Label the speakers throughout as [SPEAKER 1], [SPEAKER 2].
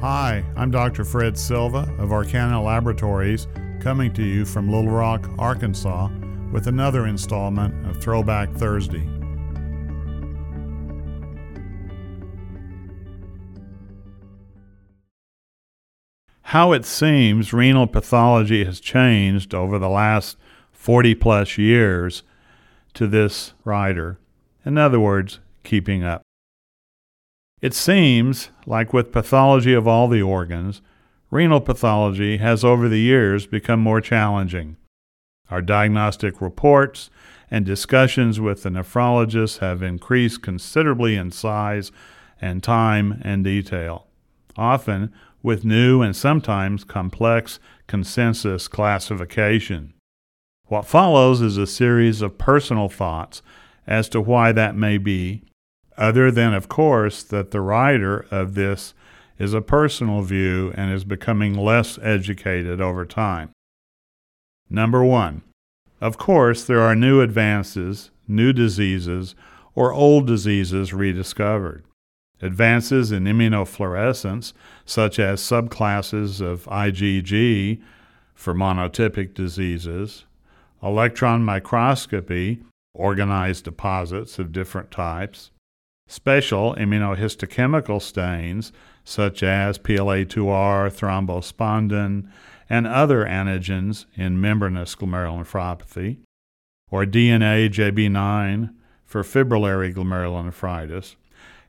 [SPEAKER 1] Hi, I'm Dr. Fred Silva of Arcana Laboratories, coming to you from Little Rock, Arkansas, with another installment of Throwback Thursday. How it seems renal pathology has changed over the last 40 plus years to this writer. In other words, keeping up. It seems, like with pathology of all the organs, renal pathology has over the years become more challenging. Our diagnostic reports and discussions with the nephrologist have increased considerably in size and time and detail, often with new and sometimes complex consensus classification. What follows is a series of personal thoughts as to why that may be other than, of course, that the writer of this is a personal view and is becoming less educated over time. Number one, of course, there are new advances, new diseases, or old diseases rediscovered. Advances in immunofluorescence, such as subclasses of IgG for monotypic diseases, electron microscopy, organized deposits of different types, Special immunohistochemical stains, such as PLA2R, thrombospondin, and other antigens in membranous glomerulonephropathy, or DNAJB9 for fibrillary glomerulonephritis,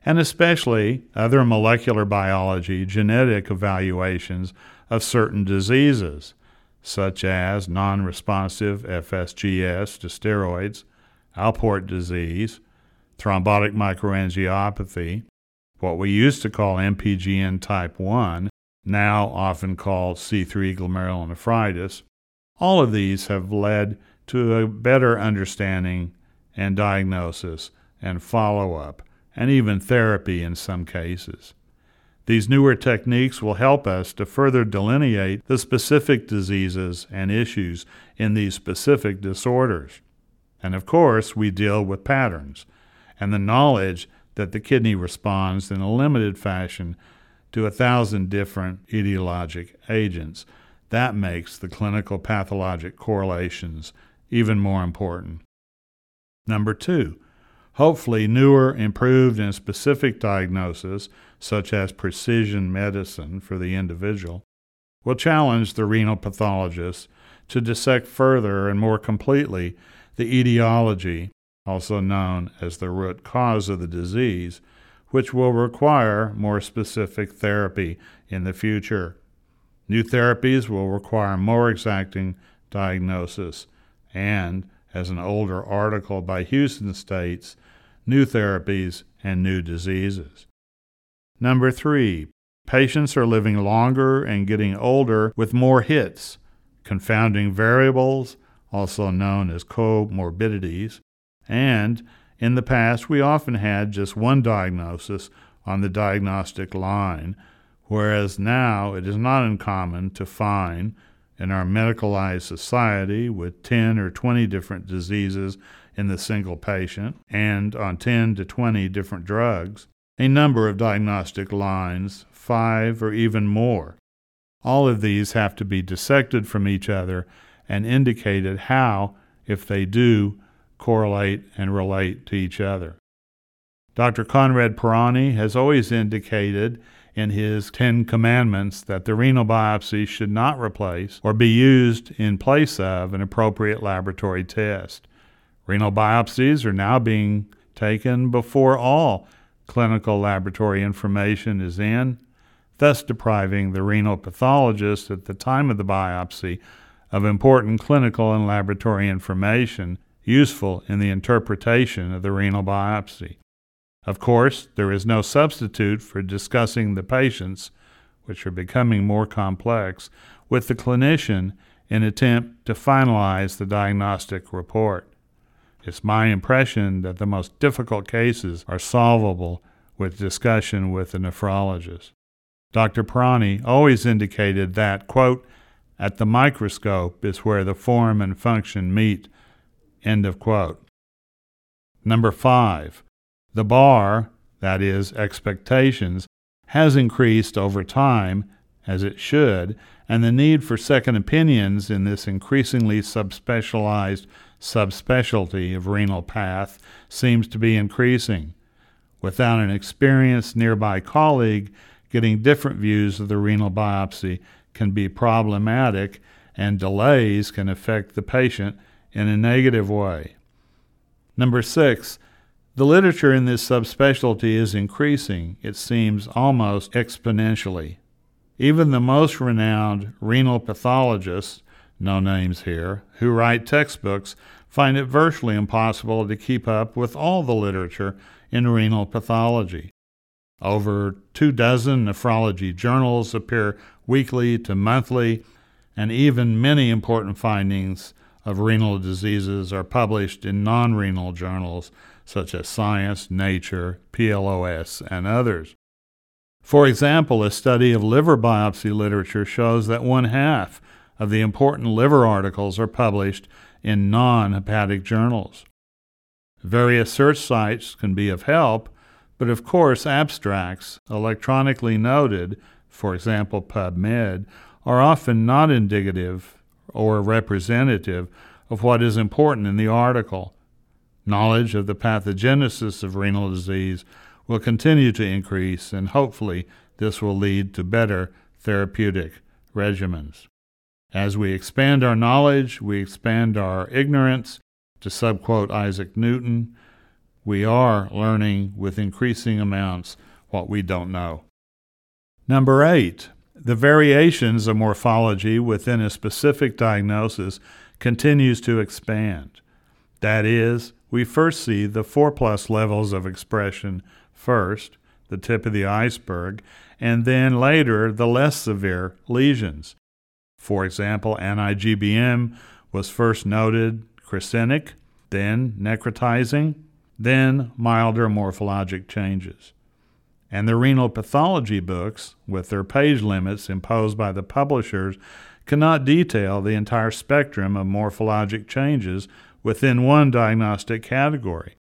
[SPEAKER 1] and especially other molecular biology genetic evaluations of certain diseases, such as non responsive FSGS to steroids, Alport disease, thrombotic microangiopathy, what we used to call MPGN type 1, now often called C3 glomerulonephritis. All of these have led to a better understanding and diagnosis and follow up, and even therapy in some cases. These newer techniques will help us to further delineate the specific diseases and issues in these specific disorders. And of course, we deal with patterns and the knowledge that the kidney responds in a limited fashion to a thousand different etiologic agents. That makes the clinical pathologic correlations even more important. Number two, hopefully newer, improved, and specific diagnosis, such as precision medicine for the individual, will challenge the renal pathologist to dissect further and more completely the etiology also known as the root cause of the disease, which will require more specific therapy in the future. New therapies will require more exacting diagnosis, and, as an older article by Houston states, new therapies and new diseases. Number three, patients are living longer and getting older with more hits, confounding variables, also known as comorbidities, and in the past, we often had just one diagnosis on the diagnostic line, whereas now it is not uncommon to find in our medicalized society with 10 or 20 different diseases in the single patient and on 10 to 20 different drugs, a number of diagnostic lines, five or even more. All of these have to be dissected from each other and indicated how, if they do, correlate, and relate to each other. Dr. Conrad Pirani has always indicated in his Ten Commandments that the renal biopsy should not replace or be used in place of an appropriate laboratory test. Renal biopsies are now being taken before all clinical laboratory information is in, thus depriving the renal pathologist at the time of the biopsy of important clinical and laboratory information useful in the interpretation of the renal biopsy. Of course, there is no substitute for discussing the patients, which are becoming more complex, with the clinician in attempt to finalize the diagnostic report. It's my impression that the most difficult cases are solvable with discussion with the nephrologist. Dr. Pirani always indicated that, quote, at the microscope is where the form and function meet End of quote. Number five, the bar, that is, expectations, has increased over time, as it should, and the need for second opinions in this increasingly subspecialized subspecialty of renal path seems to be increasing. Without an experienced nearby colleague, getting different views of the renal biopsy can be problematic, and delays can affect the patient in a negative way. Number six, the literature in this subspecialty is increasing, it seems almost exponentially. Even the most renowned renal pathologists, no names here, who write textbooks find it virtually impossible to keep up with all the literature in renal pathology. Over two dozen nephrology journals appear weekly to monthly, and even many important findings of renal diseases are published in non renal journals such as Science, Nature, PLOS, and others. For example, a study of liver biopsy literature shows that one half of the important liver articles are published in non hepatic journals. Various search sites can be of help, but of course, abstracts, electronically noted, for example, PubMed, are often not indicative or representative of what is important in the article. Knowledge of the pathogenesis of renal disease will continue to increase, and hopefully, this will lead to better therapeutic regimens. As we expand our knowledge, we expand our ignorance. To subquote Isaac Newton, we are learning with increasing amounts what we don't know. Number eight, the variations of morphology within a specific diagnosis continues to expand. That is, we first see the 4 plus levels of expression first, the tip of the iceberg, and then later the less severe lesions. For example, anti-GBM was first noted crescentic, then necrotizing, then milder morphologic changes. And the renal pathology books, with their page limits imposed by the publishers, cannot detail the entire spectrum of morphologic changes within one diagnostic category.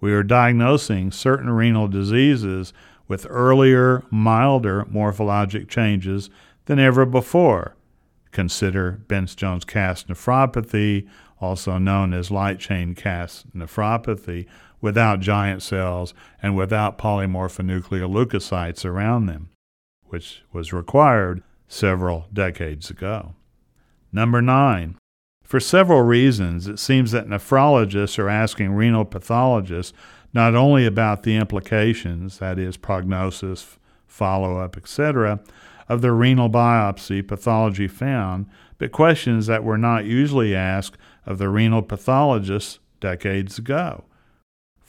[SPEAKER 1] We are diagnosing certain renal diseases with earlier, milder morphologic changes than ever before. Consider Bence Jones Cast nephropathy, also known as light chain cast nephropathy, without giant cells and without polymorphonuclear leukocytes around them, which was required several decades ago. Number nine, for several reasons, it seems that nephrologists are asking renal pathologists not only about the implications, that is, prognosis, follow up, etc., of the renal biopsy pathology found, but questions that were not usually asked of the renal pathologists decades ago.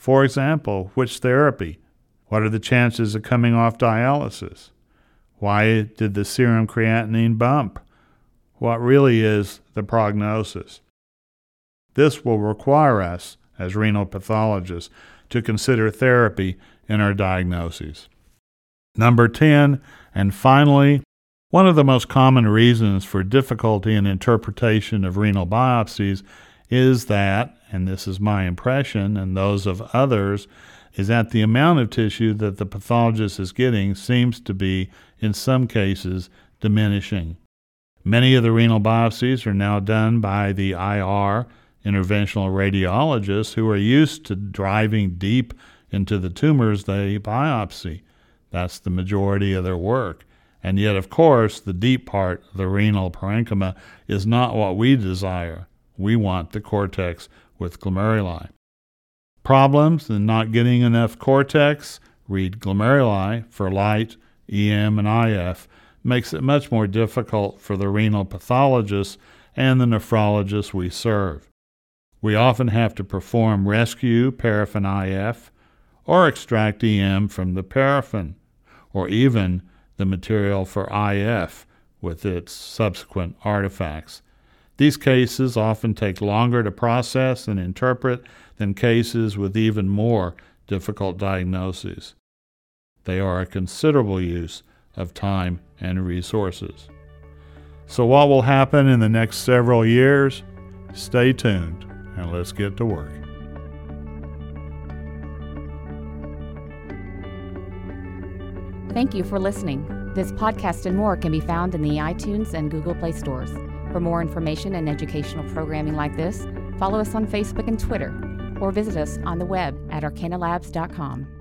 [SPEAKER 1] For example, which therapy? What are the chances of coming off dialysis? Why did the serum creatinine bump? what really is the prognosis. This will require us, as renal pathologists, to consider therapy in our diagnoses. Number 10, and finally, one of the most common reasons for difficulty in interpretation of renal biopsies is that, and this is my impression and those of others, is that the amount of tissue that the pathologist is getting seems to be, in some cases, diminishing. Many of the renal biopsies are now done by the IR, interventional radiologists, who are used to driving deep into the tumors they biopsy. That's the majority of their work. And yet, of course, the deep part, the renal parenchyma, is not what we desire. We want the cortex with glomeruli. Problems in not getting enough cortex, read glomeruli for light, EM, and IF makes it much more difficult for the renal pathologists and the nephrologists we serve. We often have to perform rescue paraffin IF or extract EM from the paraffin, or even the material for IF with its subsequent artifacts. These cases often take longer to process and interpret than cases with even more difficult diagnoses. They are a considerable use of time and resources. So, what will happen in the next several years? Stay tuned and let's get to work.
[SPEAKER 2] Thank you for listening. This podcast and more can be found in the iTunes and Google Play stores. For more information and educational programming like this, follow us on Facebook and Twitter, or visit us on the web at arcanalabs.com.